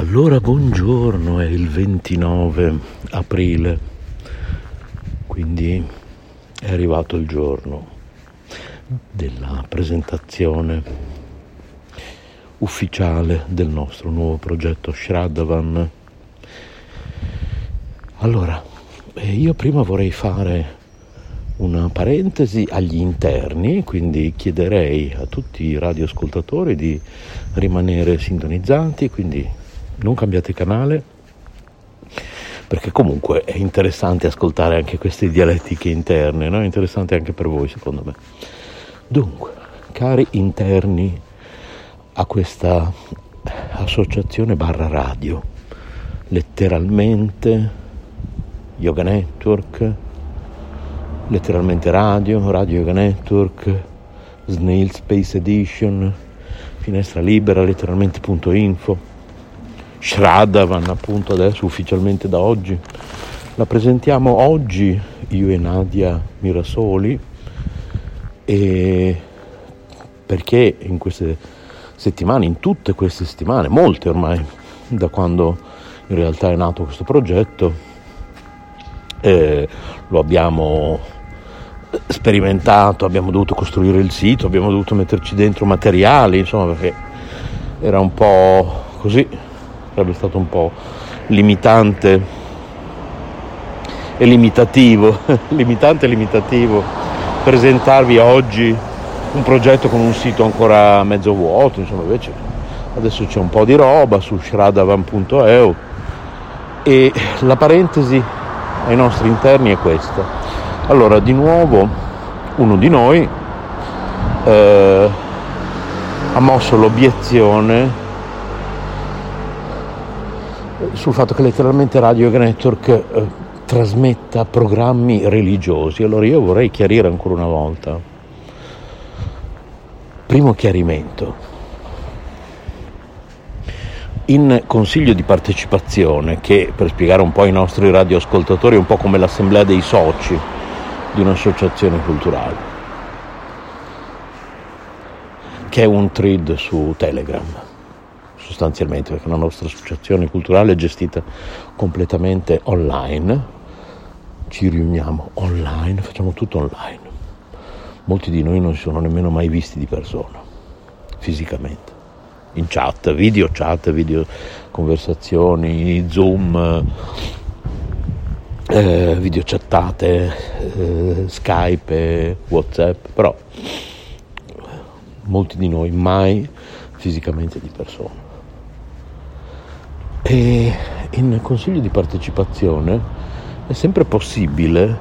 Allora buongiorno, è il 29 aprile, quindi è arrivato il giorno della presentazione ufficiale del nostro nuovo progetto Shraddavan. Allora, eh, io prima vorrei fare una parentesi agli interni, quindi chiederei a tutti i radioascoltatori di rimanere sintonizzati, quindi non cambiate canale perché comunque è interessante ascoltare anche queste dialettiche interne, no? è interessante anche per voi secondo me. Dunque, cari interni a questa associazione barra radio, letteralmente Yoga Network, letteralmente radio, Radio Yoga Network, Snail Space Edition, Finestra Libera, letteralmente.info Shraddhavan appunto adesso ufficialmente da oggi. La presentiamo oggi io e Nadia Mirasoli e perché in queste settimane, in tutte queste settimane, molte ormai, da quando in realtà è nato questo progetto, eh, lo abbiamo sperimentato, abbiamo dovuto costruire il sito, abbiamo dovuto metterci dentro materiali, insomma perché era un po' così sarebbe stato un po' limitante e limitativo, limitante e limitativo presentarvi oggi un progetto con un sito ancora mezzo vuoto, insomma invece adesso c'è un po' di roba su shradavan.eu e la parentesi ai nostri interni è questa. Allora, di nuovo uno di noi eh, ha mosso l'obiezione sul fatto che letteralmente Radio Network eh, trasmetta programmi religiosi. Allora io vorrei chiarire ancora una volta. Primo chiarimento. In consiglio di partecipazione, che per spiegare un po' ai nostri radioascoltatori è un po' come l'assemblea dei soci di un'associazione culturale, che è un thread su Telegram sostanzialmente, perché la nostra associazione culturale è gestita completamente online, ci riuniamo online, facciamo tutto online. Molti di noi non si sono nemmeno mai visti di persona, fisicamente, in chat, video chat, video conversazioni, Zoom, eh, video chattate, eh, Skype, Whatsapp, però molti di noi mai fisicamente di persona. E in consiglio di partecipazione è sempre possibile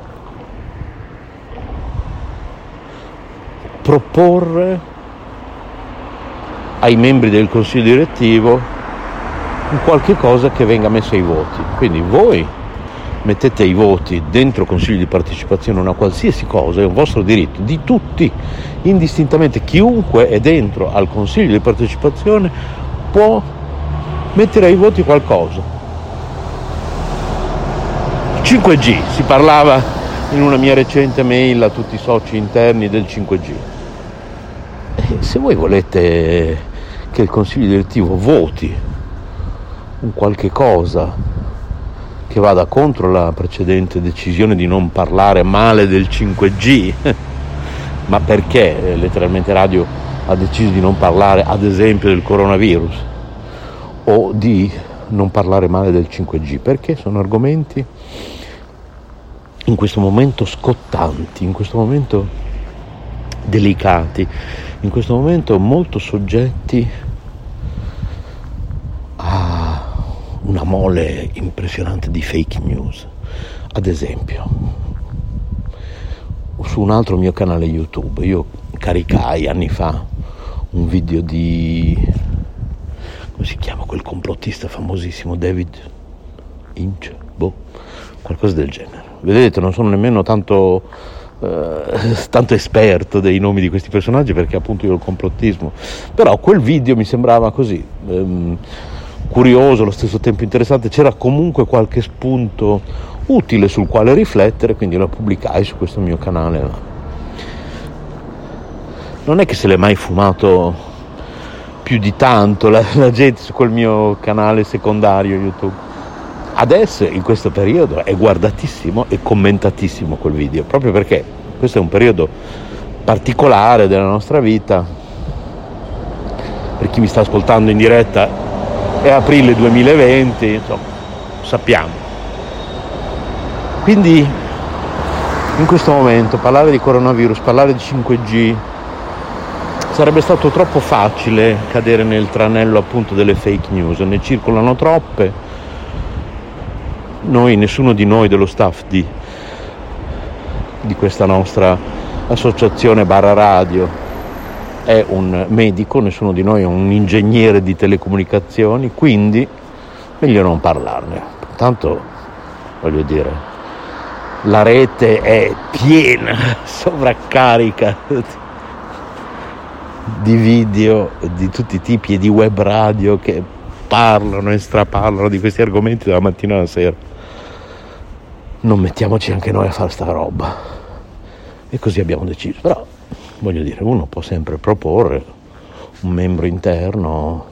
proporre ai membri del consiglio direttivo qualche cosa che venga messo ai voti. Quindi voi mettete i voti dentro consiglio di partecipazione una qualsiasi cosa, è un vostro diritto di tutti, indistintamente chiunque è dentro al consiglio di partecipazione può mettere ai voti qualcosa. 5G, si parlava in una mia recente mail a tutti i soci interni del 5G. E se voi volete che il consiglio direttivo voti un qualche cosa che vada contro la precedente decisione di non parlare male del 5G, ma perché letteralmente Radio ha deciso di non parlare ad esempio del coronavirus, o di non parlare male del 5G, perché sono argomenti in questo momento scottanti, in questo momento delicati, in questo momento molto soggetti a una mole impressionante di fake news. Ad esempio, su un altro mio canale YouTube io caricai anni fa un video di come si chiama quel complottista famosissimo David Inch, boh, qualcosa del genere. Vedete, non sono nemmeno tanto, eh, tanto esperto dei nomi di questi personaggi perché appunto io il complottismo, però quel video mi sembrava così. Ehm, curioso, allo stesso tempo interessante, c'era comunque qualche spunto utile sul quale riflettere, quindi lo pubblicai su questo mio canale. Non è che se l'è mai fumato più di tanto la, la gente su quel mio canale secondario YouTube. Adesso in questo periodo è guardatissimo e commentatissimo quel video, proprio perché questo è un periodo particolare della nostra vita. Per chi mi sta ascoltando in diretta è aprile 2020, insomma, sappiamo. Quindi in questo momento parlare di coronavirus, parlare di 5G, sarebbe stato troppo facile cadere nel tranello appunto delle fake news, ne circolano troppe. Noi, nessuno di noi dello staff di, di questa nostra associazione barra radio è un medico, nessuno di noi è un ingegnere di telecomunicazioni, quindi meglio non parlarne. Tanto voglio dire, la rete è piena, sovraccarica di video di tutti i tipi e di web radio che parlano e straparlano di questi argomenti dalla mattina alla sera. Non mettiamoci anche noi a fare sta roba. E così abbiamo deciso. Però, voglio dire, uno può sempre proporre un membro interno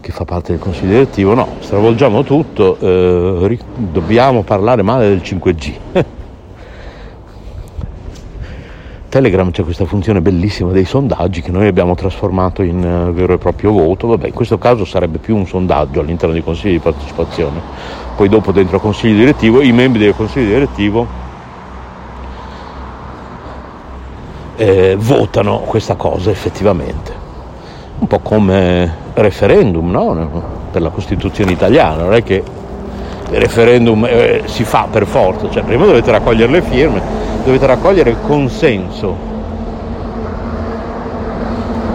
che fa parte del consiglio direttivo. No, stravolgiamo tutto, eh, dobbiamo parlare male del 5G. Telegram c'è questa funzione bellissima dei sondaggi che noi abbiamo trasformato in uh, vero e proprio voto, vabbè in questo caso sarebbe più un sondaggio all'interno dei consigli di partecipazione, poi dopo dentro consiglio direttivo i membri del consiglio direttivo eh, votano questa cosa effettivamente, un po' come referendum no? per la Costituzione italiana, non è che referendum eh, si fa per forza, cioè prima dovete raccogliere le firme dovete raccogliere il consenso.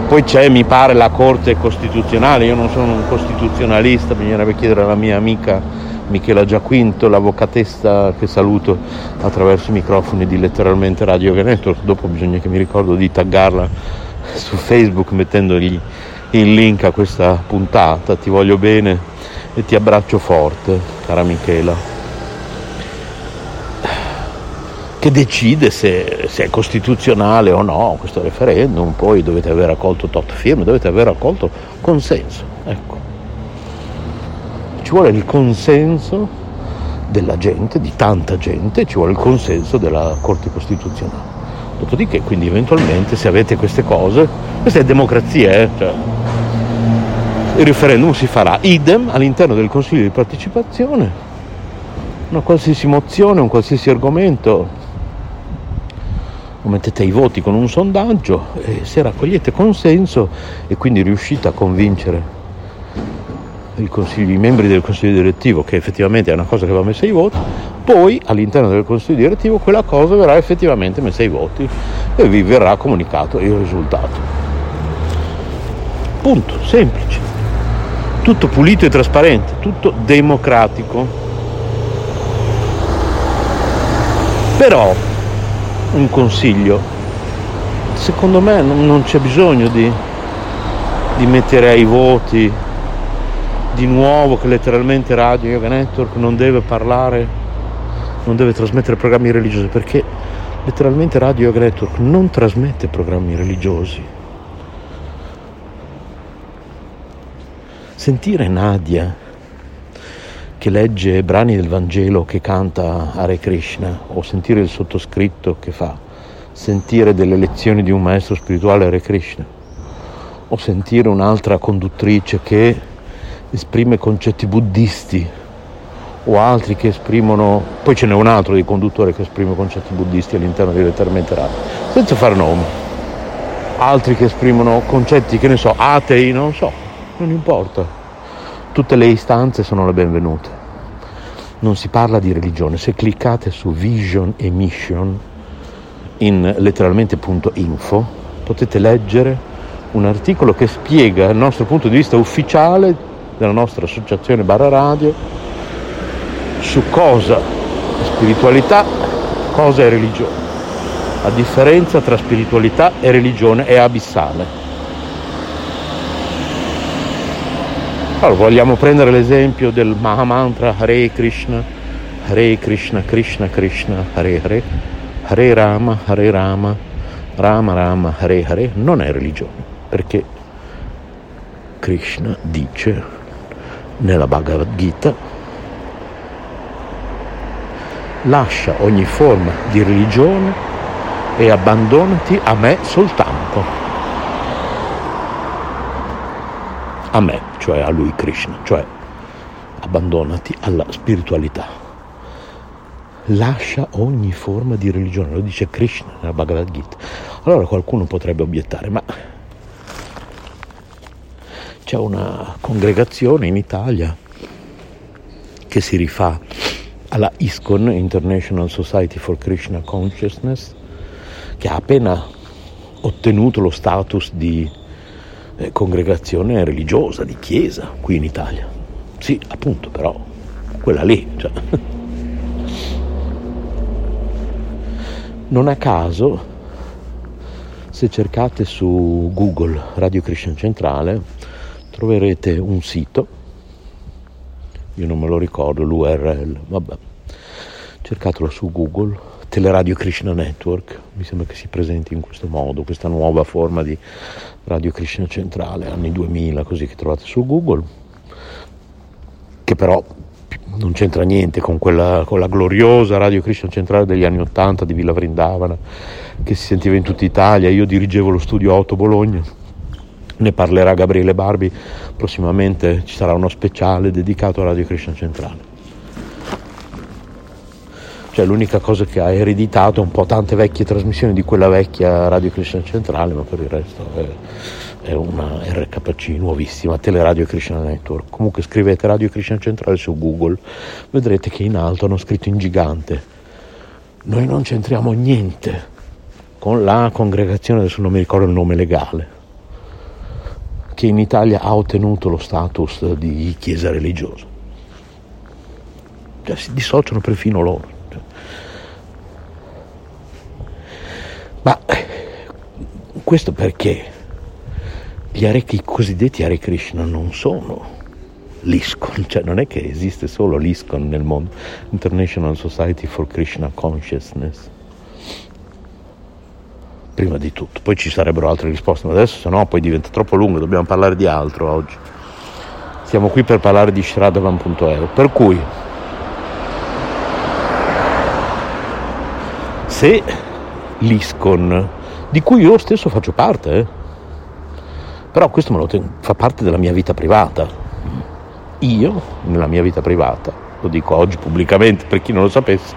Poi c'è, mi pare, la Corte Costituzionale, io non sono un costituzionalista, bisognerebbe chiedere alla mia amica Michela Giaquinto, l'avvocatessa che saluto attraverso i microfoni di letteralmente Radio Veneto, dopo bisogna che mi ricordo di taggarla su Facebook mettendogli il link a questa puntata, ti voglio bene e ti abbraccio forte, cara Michela. che decide se, se, è costituzionale o no questo referendum, poi dovete aver raccolto tot firme, dovete aver raccolto consenso. Ecco. Ci vuole il consenso della gente, di tanta gente, ci vuole il consenso della Corte Costituzionale. Dopodiché, quindi eventualmente, se avete queste cose, questa è democrazia, eh? cioè, il referendum si farà idem all'interno del Consiglio di partecipazione, una qualsiasi mozione, un qualsiasi argomento mettete i voti con un sondaggio e se raccogliete consenso e quindi riuscite a convincere i membri del consiglio direttivo che effettivamente è una cosa che va messa ai voti, poi all'interno del consiglio direttivo quella cosa verrà effettivamente messa ai voti e vi verrà comunicato il risultato. Punto, semplice. Tutto pulito e trasparente, tutto democratico. Però un consiglio. Secondo me non c'è bisogno di, di mettere ai voti di nuovo che letteralmente Radio Yoga Network non deve parlare, non deve trasmettere programmi religiosi, perché letteralmente Radio Yoga Network non trasmette programmi religiosi. Sentire Nadia che legge brani del Vangelo che canta Hare Krishna o sentire il sottoscritto che fa sentire delle lezioni di un maestro spirituale Hare Krishna o sentire un'altra conduttrice che esprime concetti buddisti o altri che esprimono, poi ce n'è un altro di conduttore che esprime concetti buddisti all'interno di letteralmente radio, senza fare nomi, altri che esprimono concetti, che ne so, atei, non so, non importa Tutte le istanze sono le benvenute. Non si parla di religione. Se cliccate su Vision e Mission in letteralmente.info potete leggere un articolo che spiega il nostro punto di vista ufficiale della nostra associazione Barra Radio su cosa è spiritualità, cosa è religione. La differenza tra spiritualità e religione è abissale. Allora, vogliamo prendere l'esempio del Mahamantra Hare Krishna, Hare Krishna, Krishna Krishna, Hare Hare, Hare Rama, Hare Rama, Rama Rama, Hare Hare, non è religione, perché Krishna dice nella Bhagavad Gita lascia ogni forma di religione e abbandonati a me soltanto. A me, cioè a lui Krishna, cioè abbandonati alla spiritualità lascia ogni forma di religione, lo dice Krishna nella Bhagavad Gita. Allora qualcuno potrebbe obiettare, ma c'è una congregazione in Italia che si rifà alla ISKCON, International Society for Krishna Consciousness, che ha appena ottenuto lo status di congregazione religiosa, di chiesa qui in Italia. Sì, appunto, però quella lì. Cioè. Non a caso, se cercate su Google Radio Krishna Centrale, troverete un sito, io non me lo ricordo l'URL, vabbè, cercatelo su Google, Teleradio Krishna Network, mi sembra che si presenti in questo modo, questa nuova forma di Radio Krishna Centrale, anni 2000, così che trovate su Google, che però non c'entra niente con quella, con la gloriosa Radio Krishna Centrale degli anni 80 di Villa Vrindavana che si sentiva in tutta Italia. Io dirigevo lo studio 8 Bologna, ne parlerà Gabriele Barbi, prossimamente ci sarà uno speciale dedicato a Radio Krishna Centrale. Cioè l'unica cosa che ha ereditato è un po' tante vecchie trasmissioni di quella vecchia Radio Krishna Centrale, ma per il resto è è una RKC nuovissima, Teleradio Krishna Network. Comunque scrivete Radio Krishna Centrale su Google, vedrete che in alto hanno scritto in gigante. Noi non c'entriamo niente con la congregazione, adesso non mi ricordo il nome legale, che in Italia ha ottenuto lo status di chiesa religiosa. Cioè, si dissociano perfino loro. Cioè. Ma questo perché? gli Hare, i cosiddetti Hare Krishna non sono l'ISKCON, cioè non è che esiste solo l'ISKCON nel mondo, International Society for Krishna Consciousness. Prima di tutto, poi ci sarebbero altre risposte, ma adesso se no poi diventa troppo lungo, dobbiamo parlare di altro oggi. Siamo qui per parlare di Shraddhavan.ero, per cui se l'ISKCON, di cui io stesso faccio parte, eh, però questo tengo, fa parte della mia vita privata. Io, nella mia vita privata, lo dico oggi pubblicamente per chi non lo sapesse,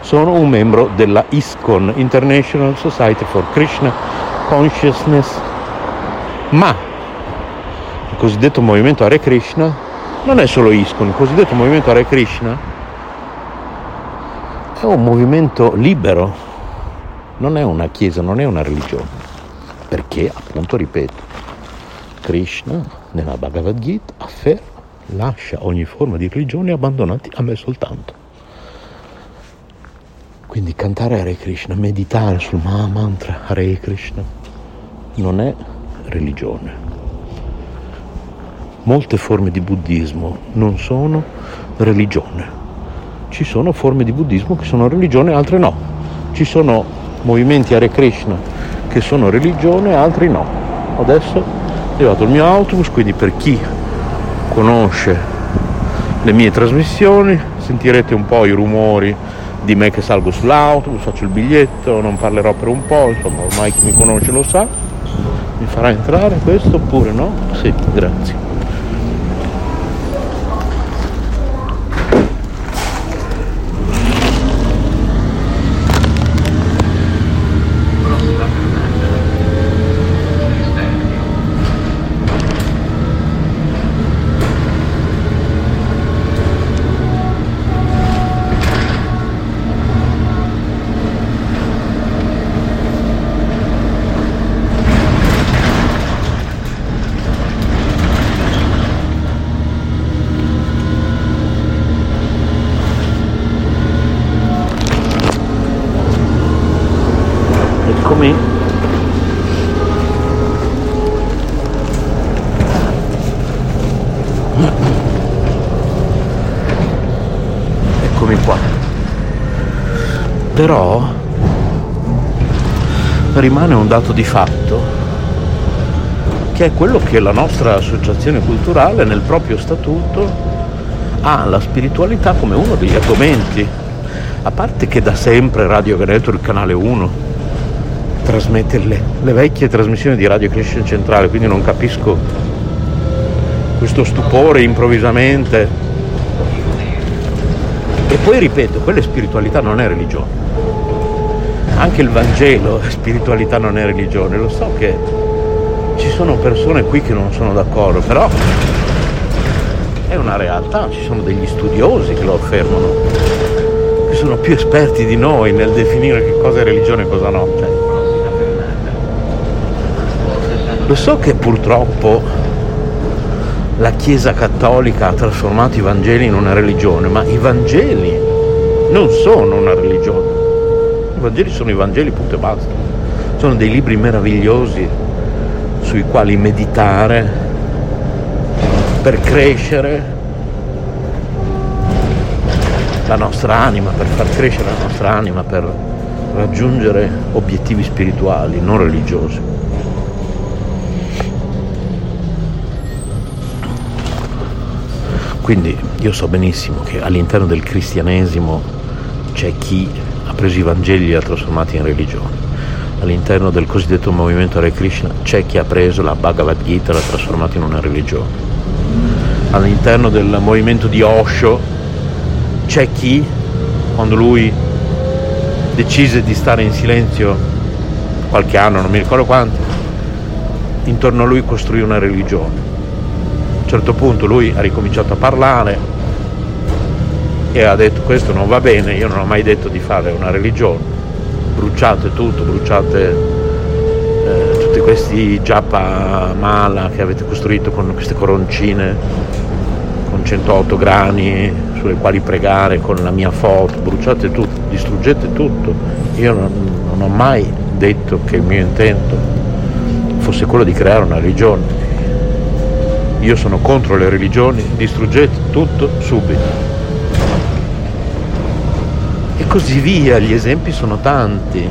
sono un membro della ISKCON, International Society for Krishna Consciousness, ma il cosiddetto movimento Hare Krishna non è solo ISKCON, il cosiddetto movimento Hare Krishna è un movimento libero, non è una chiesa, non è una religione, perché appunto, ripeto, Krishna nella Bhagavad Gita afferma lascia ogni forma di religione abbandonati a me soltanto. Quindi cantare Hare Krishna, meditare sul Mahamantra Hare Krishna non è religione. Molte forme di buddismo non sono religione. Ci sono forme di buddismo che sono religione, altre no. Ci sono movimenti Hare Krishna che sono religione, altri no. Adesso è arrivato il mio autobus, quindi per chi conosce le mie trasmissioni sentirete un po' i rumori di me che salgo sull'autobus, faccio il biglietto, non parlerò per un po', insomma ormai chi mi conosce lo sa. Mi farà entrare questo oppure no? Sì, grazie. Però rimane un dato di fatto che è quello che la nostra associazione culturale nel proprio statuto ha la spiritualità come uno degli argomenti. A parte che da sempre Radio Veneto, il canale 1, trasmette le, le vecchie trasmissioni di Radio Christian Centrale, quindi non capisco questo stupore improvvisamente. E poi ripeto, quella spiritualità non è religione. Anche il Vangelo, spiritualità non è religione. Lo so che ci sono persone qui che non sono d'accordo, però è una realtà, ci sono degli studiosi che lo affermano, che sono più esperti di noi nel definire che cosa è religione e cosa no. Cioè, lo so che purtroppo la Chiesa Cattolica ha trasformato i Vangeli in una religione, ma i Vangeli non sono una religione. Vangeli sono i Vangeli, punto e basta. Sono dei libri meravigliosi sui quali meditare per crescere la nostra anima, per far crescere la nostra anima, per raggiungere obiettivi spirituali, non religiosi. Quindi io so benissimo che all'interno del cristianesimo c'è chi preso i Vangeli e li ha trasformati in religione. All'interno del cosiddetto movimento Hare Krishna c'è chi ha preso la Bhagavad Gita e l'ha trasformata in una religione. All'interno del movimento di Osho c'è chi, quando lui decise di stare in silenzio qualche anno, non mi ricordo quanto, intorno a lui costruì una religione un certo punto lui ha ricominciato a parlare e ha detto questo non va bene, io non ho mai detto di fare una religione, bruciate tutto, bruciate eh, tutti questi japa mala che avete costruito con queste coroncine con 108 grani sulle quali pregare con la mia foto, bruciate tutto, distruggete tutto. Io non, non ho mai detto che il mio intento fosse quello di creare una religione, io sono contro le religioni, distruggete tutto subito. Così via, gli esempi sono tanti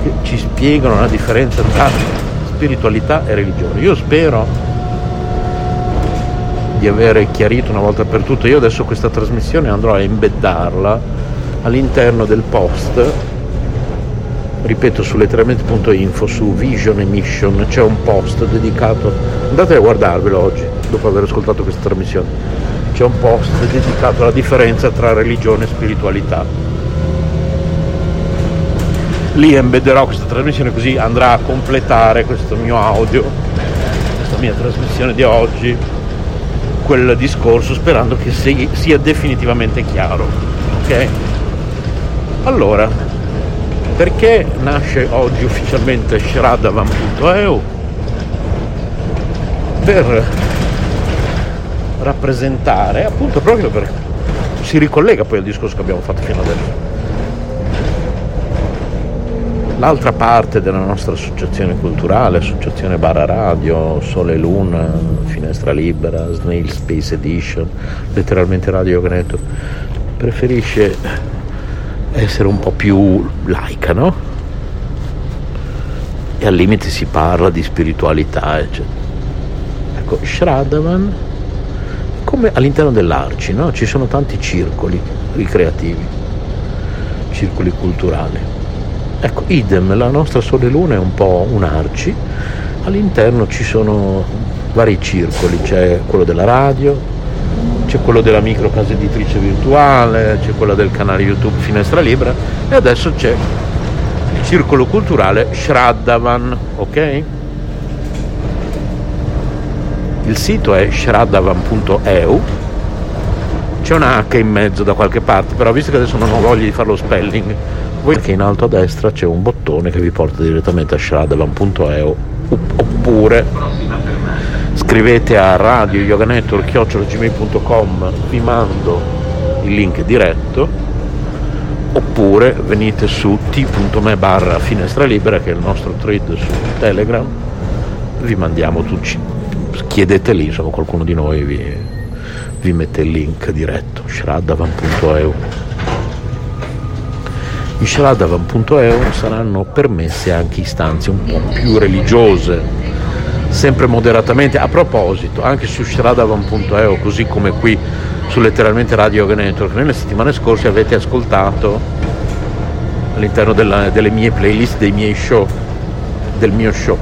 che ci spiegano la differenza tra spiritualità e religione. Io spero di avere chiarito una volta per tutte, io adesso questa trasmissione andrò a imbeddarla all'interno del post ripeto su letteralmente.info su Vision e Mission c'è un post dedicato andate a guardarvelo oggi dopo aver ascoltato questa trasmissione c'è un post dedicato alla differenza tra religione e spiritualità lì embedderò questa trasmissione così andrà a completare questo mio audio questa mia trasmissione di oggi quel discorso sperando che sia definitivamente chiaro ok allora perché nasce oggi ufficialmente Shradavan.eu? Per rappresentare, appunto proprio per si ricollega poi al discorso che abbiamo fatto fino adesso. L'altra parte della nostra associazione culturale, associazione Bara Radio, Sole Luna, Finestra Libera, Snail Space Edition, letteralmente Radio Veneto, preferisce essere un po' più laica, no? E al limite si parla di spiritualità, eccetera. Ecco, Shradavan, come all'interno dell'Arci, no? Ci sono tanti circoli ricreativi, circoli culturali. Ecco, idem, la nostra Sole Luna è un po' un Arci, all'interno ci sono vari circoli, c'è quello della radio, c'è quello della micro casa editrice virtuale, c'è quello del canale YouTube Finestra Libera e adesso c'è il circolo culturale Shraddavan, ok? Il sito è shraddavan.eu c'è una H in mezzo da qualche parte, però visto che adesso non ho voglia di fare lo spelling, voi che in alto a destra c'è un bottone che vi porta direttamente a shraddavan.eu oppure scrivete a radio yoga network vi mando il link diretto. Oppure venite su t.me barra finestra libera che è il nostro thread su telegram. Vi mandiamo tutti chiedete lì insomma qualcuno di noi vi, vi mette il link diretto shraddavan.eu in shraddavan.eu saranno permesse anche istanze un po' più religiose sempre moderatamente. A proposito, anche su stradavan.eu, così come qui su letteralmente Radio Network, nelle settimane scorse avete ascoltato all'interno della, delle mie playlist, dei miei show, del mio show,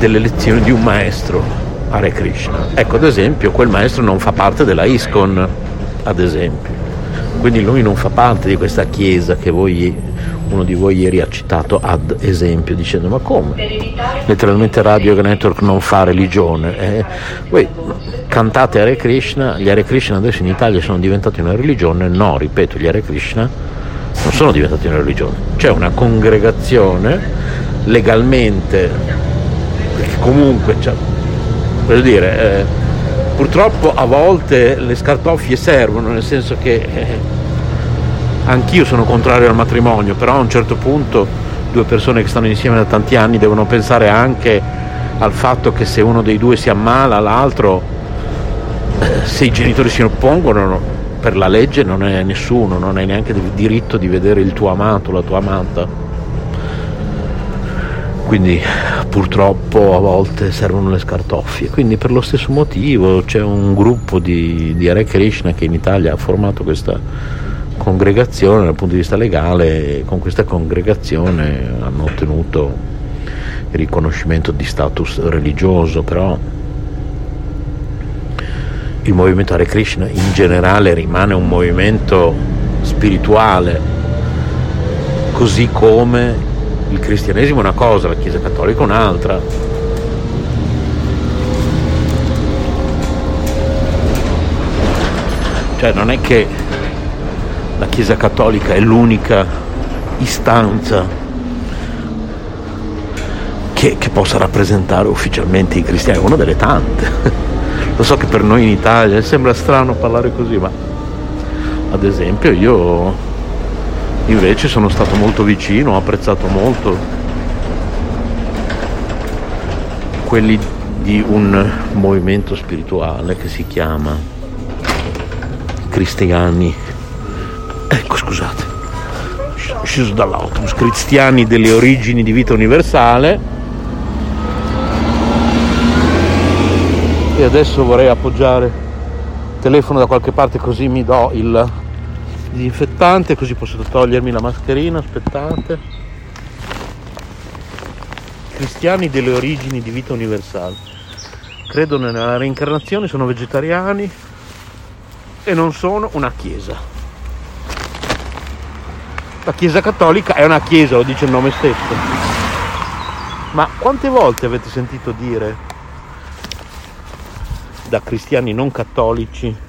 delle lezioni di un maestro, Hare Krishna. Ecco, ad esempio, quel maestro non fa parte della ISKCON, ad esempio. Quindi lui non fa parte di questa chiesa che voi, uno di voi ieri ha citato ad esempio, dicendo ma come? Letteralmente Radio Network non fa religione. Eh, voi cantate Hare Krishna, gli Hare Krishna adesso in Italia sono diventati una religione? No, ripeto, gli Hare Krishna non sono diventati una religione. C'è una congregazione legalmente, comunque, cioè, voglio dire... Eh, Purtroppo a volte le scartoffie servono, nel senso che eh, anch'io sono contrario al matrimonio, però a un certo punto due persone che stanno insieme da tanti anni devono pensare anche al fatto che se uno dei due si ammala, l'altro, eh, se i genitori si oppongono, per la legge non è nessuno, non hai neanche il diritto di vedere il tuo amato, la tua amata quindi purtroppo a volte servono le scartoffie. Quindi per lo stesso motivo c'è un gruppo di, di Hare Krishna che in Italia ha formato questa congregazione dal punto di vista legale con questa congregazione hanno ottenuto il riconoscimento di status religioso, però il movimento Hare Krishna in generale rimane un movimento spirituale, così come il cristianesimo è una cosa, la Chiesa cattolica un'altra. Cioè non è che la Chiesa cattolica è l'unica istanza che, che possa rappresentare ufficialmente i cristiani, è una delle tante. Lo so che per noi in Italia sembra strano parlare così, ma ad esempio io invece sono stato molto vicino, ho apprezzato molto quelli di un movimento spirituale che si chiama Cristiani, ecco scusate, sceso dall'autobus, Cristiani delle origini di vita universale. E adesso vorrei appoggiare il telefono da qualche parte così mi do il disinfettante così posso togliermi la mascherina aspettate. Cristiani delle origini di vita universale. Credono nella reincarnazione sono vegetariani e non sono una chiesa. La chiesa cattolica è una chiesa lo dice il nome stesso. Ma quante volte avete sentito dire da cristiani non cattolici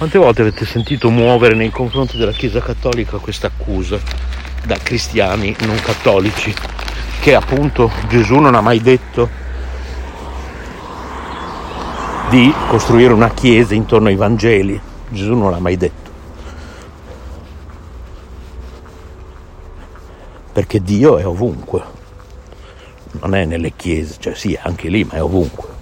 quante volte avete sentito muovere nei confronti della Chiesa Cattolica questa accusa da cristiani non cattolici? Che appunto Gesù non ha mai detto di costruire una chiesa intorno ai Vangeli. Gesù non l'ha mai detto. Perché Dio è ovunque. Non è nelle chiese, cioè sì, anche lì, ma è ovunque.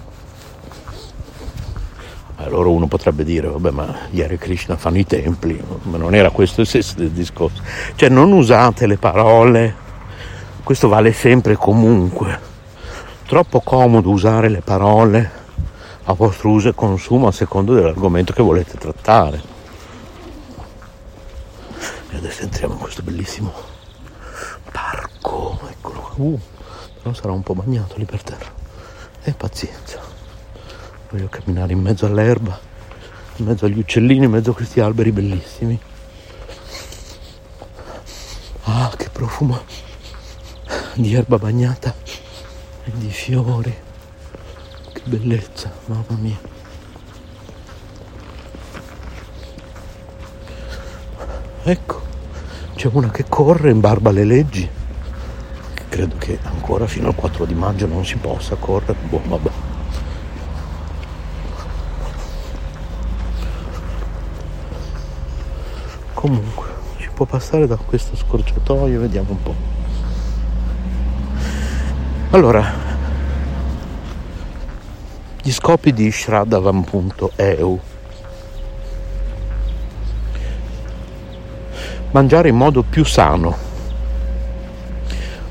Allora uno potrebbe dire, vabbè, ma gli Hare Krishna fanno i templi, ma non era questo il senso del discorso. Cioè non usate le parole, questo vale sempre e comunque. Troppo comodo usare le parole a vostro uso e consumo a secondo dell'argomento che volete trattare. E adesso entriamo in questo bellissimo parco, eccolo qua. Uh, non sarà un po' bagnato lì per terra. E pazienza. Voglio camminare in mezzo all'erba, in mezzo agli uccellini, in mezzo a questi alberi bellissimi. Ah, che profumo di erba bagnata e di fiori. Che bellezza, mamma mia. Ecco, c'è una che corre in barba alle leggi. Credo che ancora fino al 4 di maggio non si possa correre. Boh, vabbè. comunque si può passare da questo scorciatoio vediamo un po' allora gli scopi di Shraddhavan.eu mangiare in modo più sano.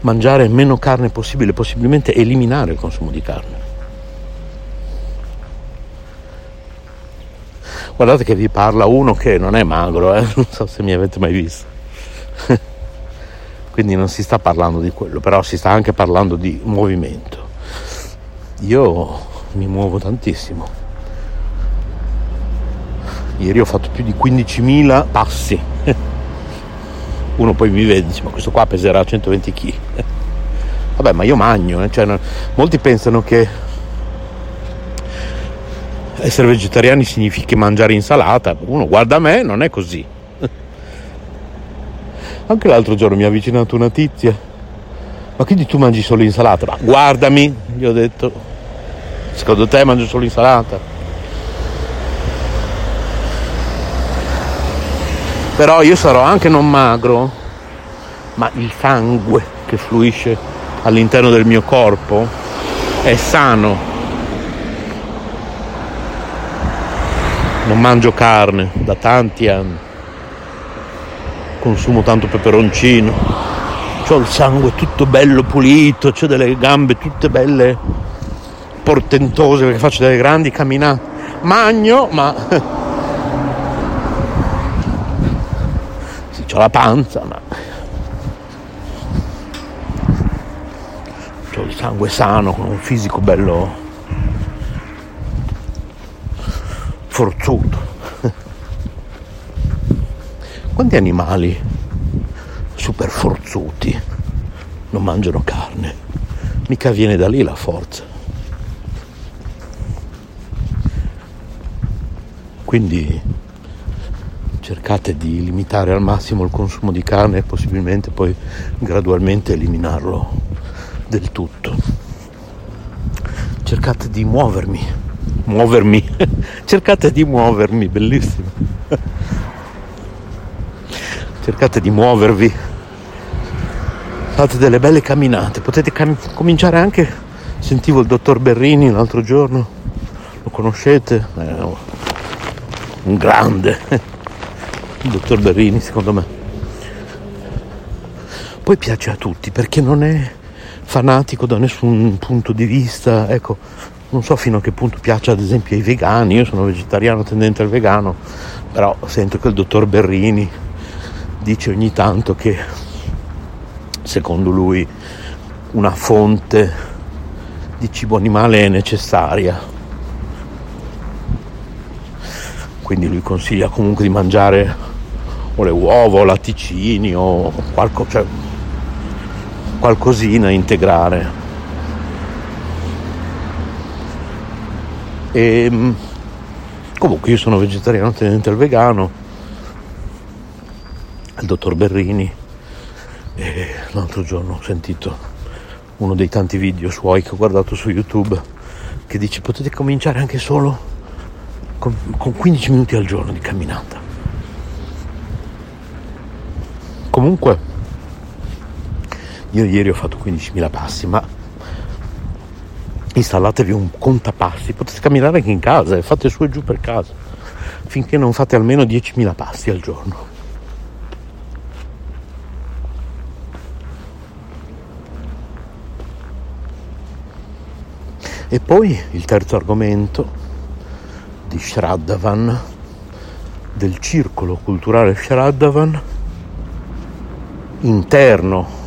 Mangiare meno carne possibile, possibilmente eliminare il consumo di carne. Guardate che vi parla uno che non è magro, eh? non so se mi avete mai visto. Quindi non si sta parlando di quello, però si sta anche parlando di movimento. Io mi muovo tantissimo. Ieri ho fatto più di 15.000 passi. Uno poi mi vede e dice ma questo qua peserà 120 kg. Vabbè ma io magno, eh? cioè, molti pensano che essere vegetariani significa mangiare insalata. Uno guarda me, non è così. Anche l'altro giorno mi ha avvicinato una tizia. Ma quindi tu mangi solo insalata? Ma guardami, gli ho detto. Secondo te mangio solo insalata? Però io sarò anche non magro, ma il sangue che fluisce all'interno del mio corpo è sano non mangio carne da tanti anni, consumo tanto peperoncino, ho il sangue tutto bello pulito, ho delle gambe tutte belle portentose perché faccio delle grandi camminate, magno ma sì, ho la panza ma ho il sangue sano con un fisico bello forzuto. Quanti animali super forzuti non mangiano carne? Mica viene da lì la forza. Quindi cercate di limitare al massimo il consumo di carne e possibilmente poi gradualmente eliminarlo del tutto. Cercate di muovermi muovermi, cercate di muovermi, bellissimo. cercate di muovervi, fate delle belle camminate, potete cam- cominciare anche, sentivo il dottor Berrini l'altro giorno, lo conoscete? È un grande, il dottor Berrini secondo me. Poi piace a tutti perché non è fanatico da nessun punto di vista, ecco, non so fino a che punto piace ad esempio ai vegani, io sono vegetariano tendente al vegano, però sento che il dottor Berrini dice ogni tanto che secondo lui una fonte di cibo animale è necessaria. Quindi lui consiglia comunque di mangiare o le uova o latticini o qualco, cioè, qualcosina integrare E, ehm, comunque io sono vegetariano tenente al vegano, il dottor Berrini, e l'altro giorno ho sentito uno dei tanti video suoi che ho guardato su YouTube che dice potete cominciare anche solo con, con 15 minuti al giorno di camminata. Comunque, io ieri ho fatto 15.000 passi, ma installatevi un contapassi, potete camminare anche in casa e fate su e giù per casa, finché non fate almeno 10.000 passi al giorno. E poi il terzo argomento di Shraddavan, del circolo culturale Shraddavan, interno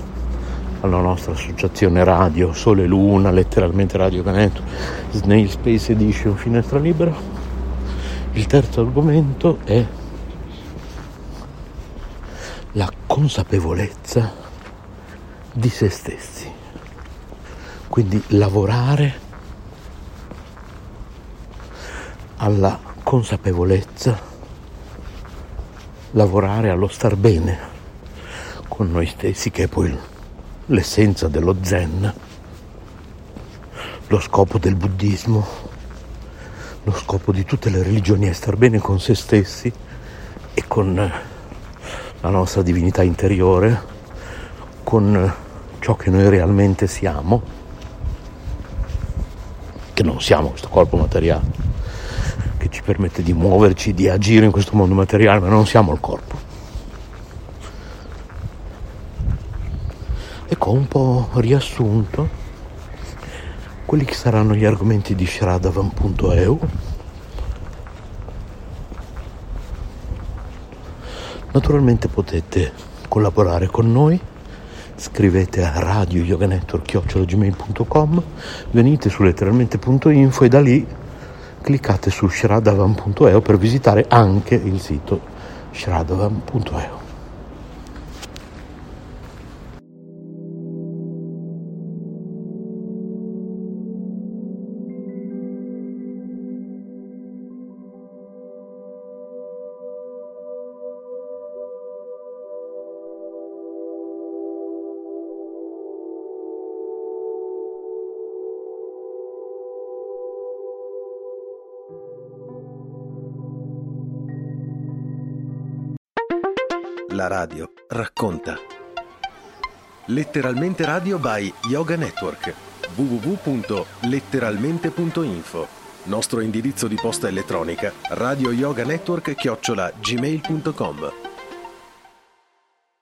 alla nostra associazione radio Sole Luna, letteralmente Radio Caneto, Snail Space Edition, Finestra Libera. Il terzo argomento è la consapevolezza di se stessi. Quindi lavorare alla consapevolezza, lavorare allo star bene con noi stessi, che è poi l'essenza dello zen, lo scopo del buddismo, lo scopo di tutte le religioni è star bene con se stessi e con la nostra divinità interiore, con ciò che noi realmente siamo, che non siamo questo corpo materiale, che ci permette di muoverci, di agire in questo mondo materiale, ma non siamo il corpo. Ho un po' riassunto quelli che saranno gli argomenti di Shradavan.eu. Naturalmente potete collaborare con noi, scrivete a radioyoganetwork.gmail.com, venite su letteralmente.info e da lì cliccate su shradavan.eu per visitare anche il sito shradavan.eu. La radio racconta. Letteralmente radio by Yoga Network. www.letteralmente.info. Nostro indirizzo di posta elettronica radioyoganetwork chiocciola gmail.com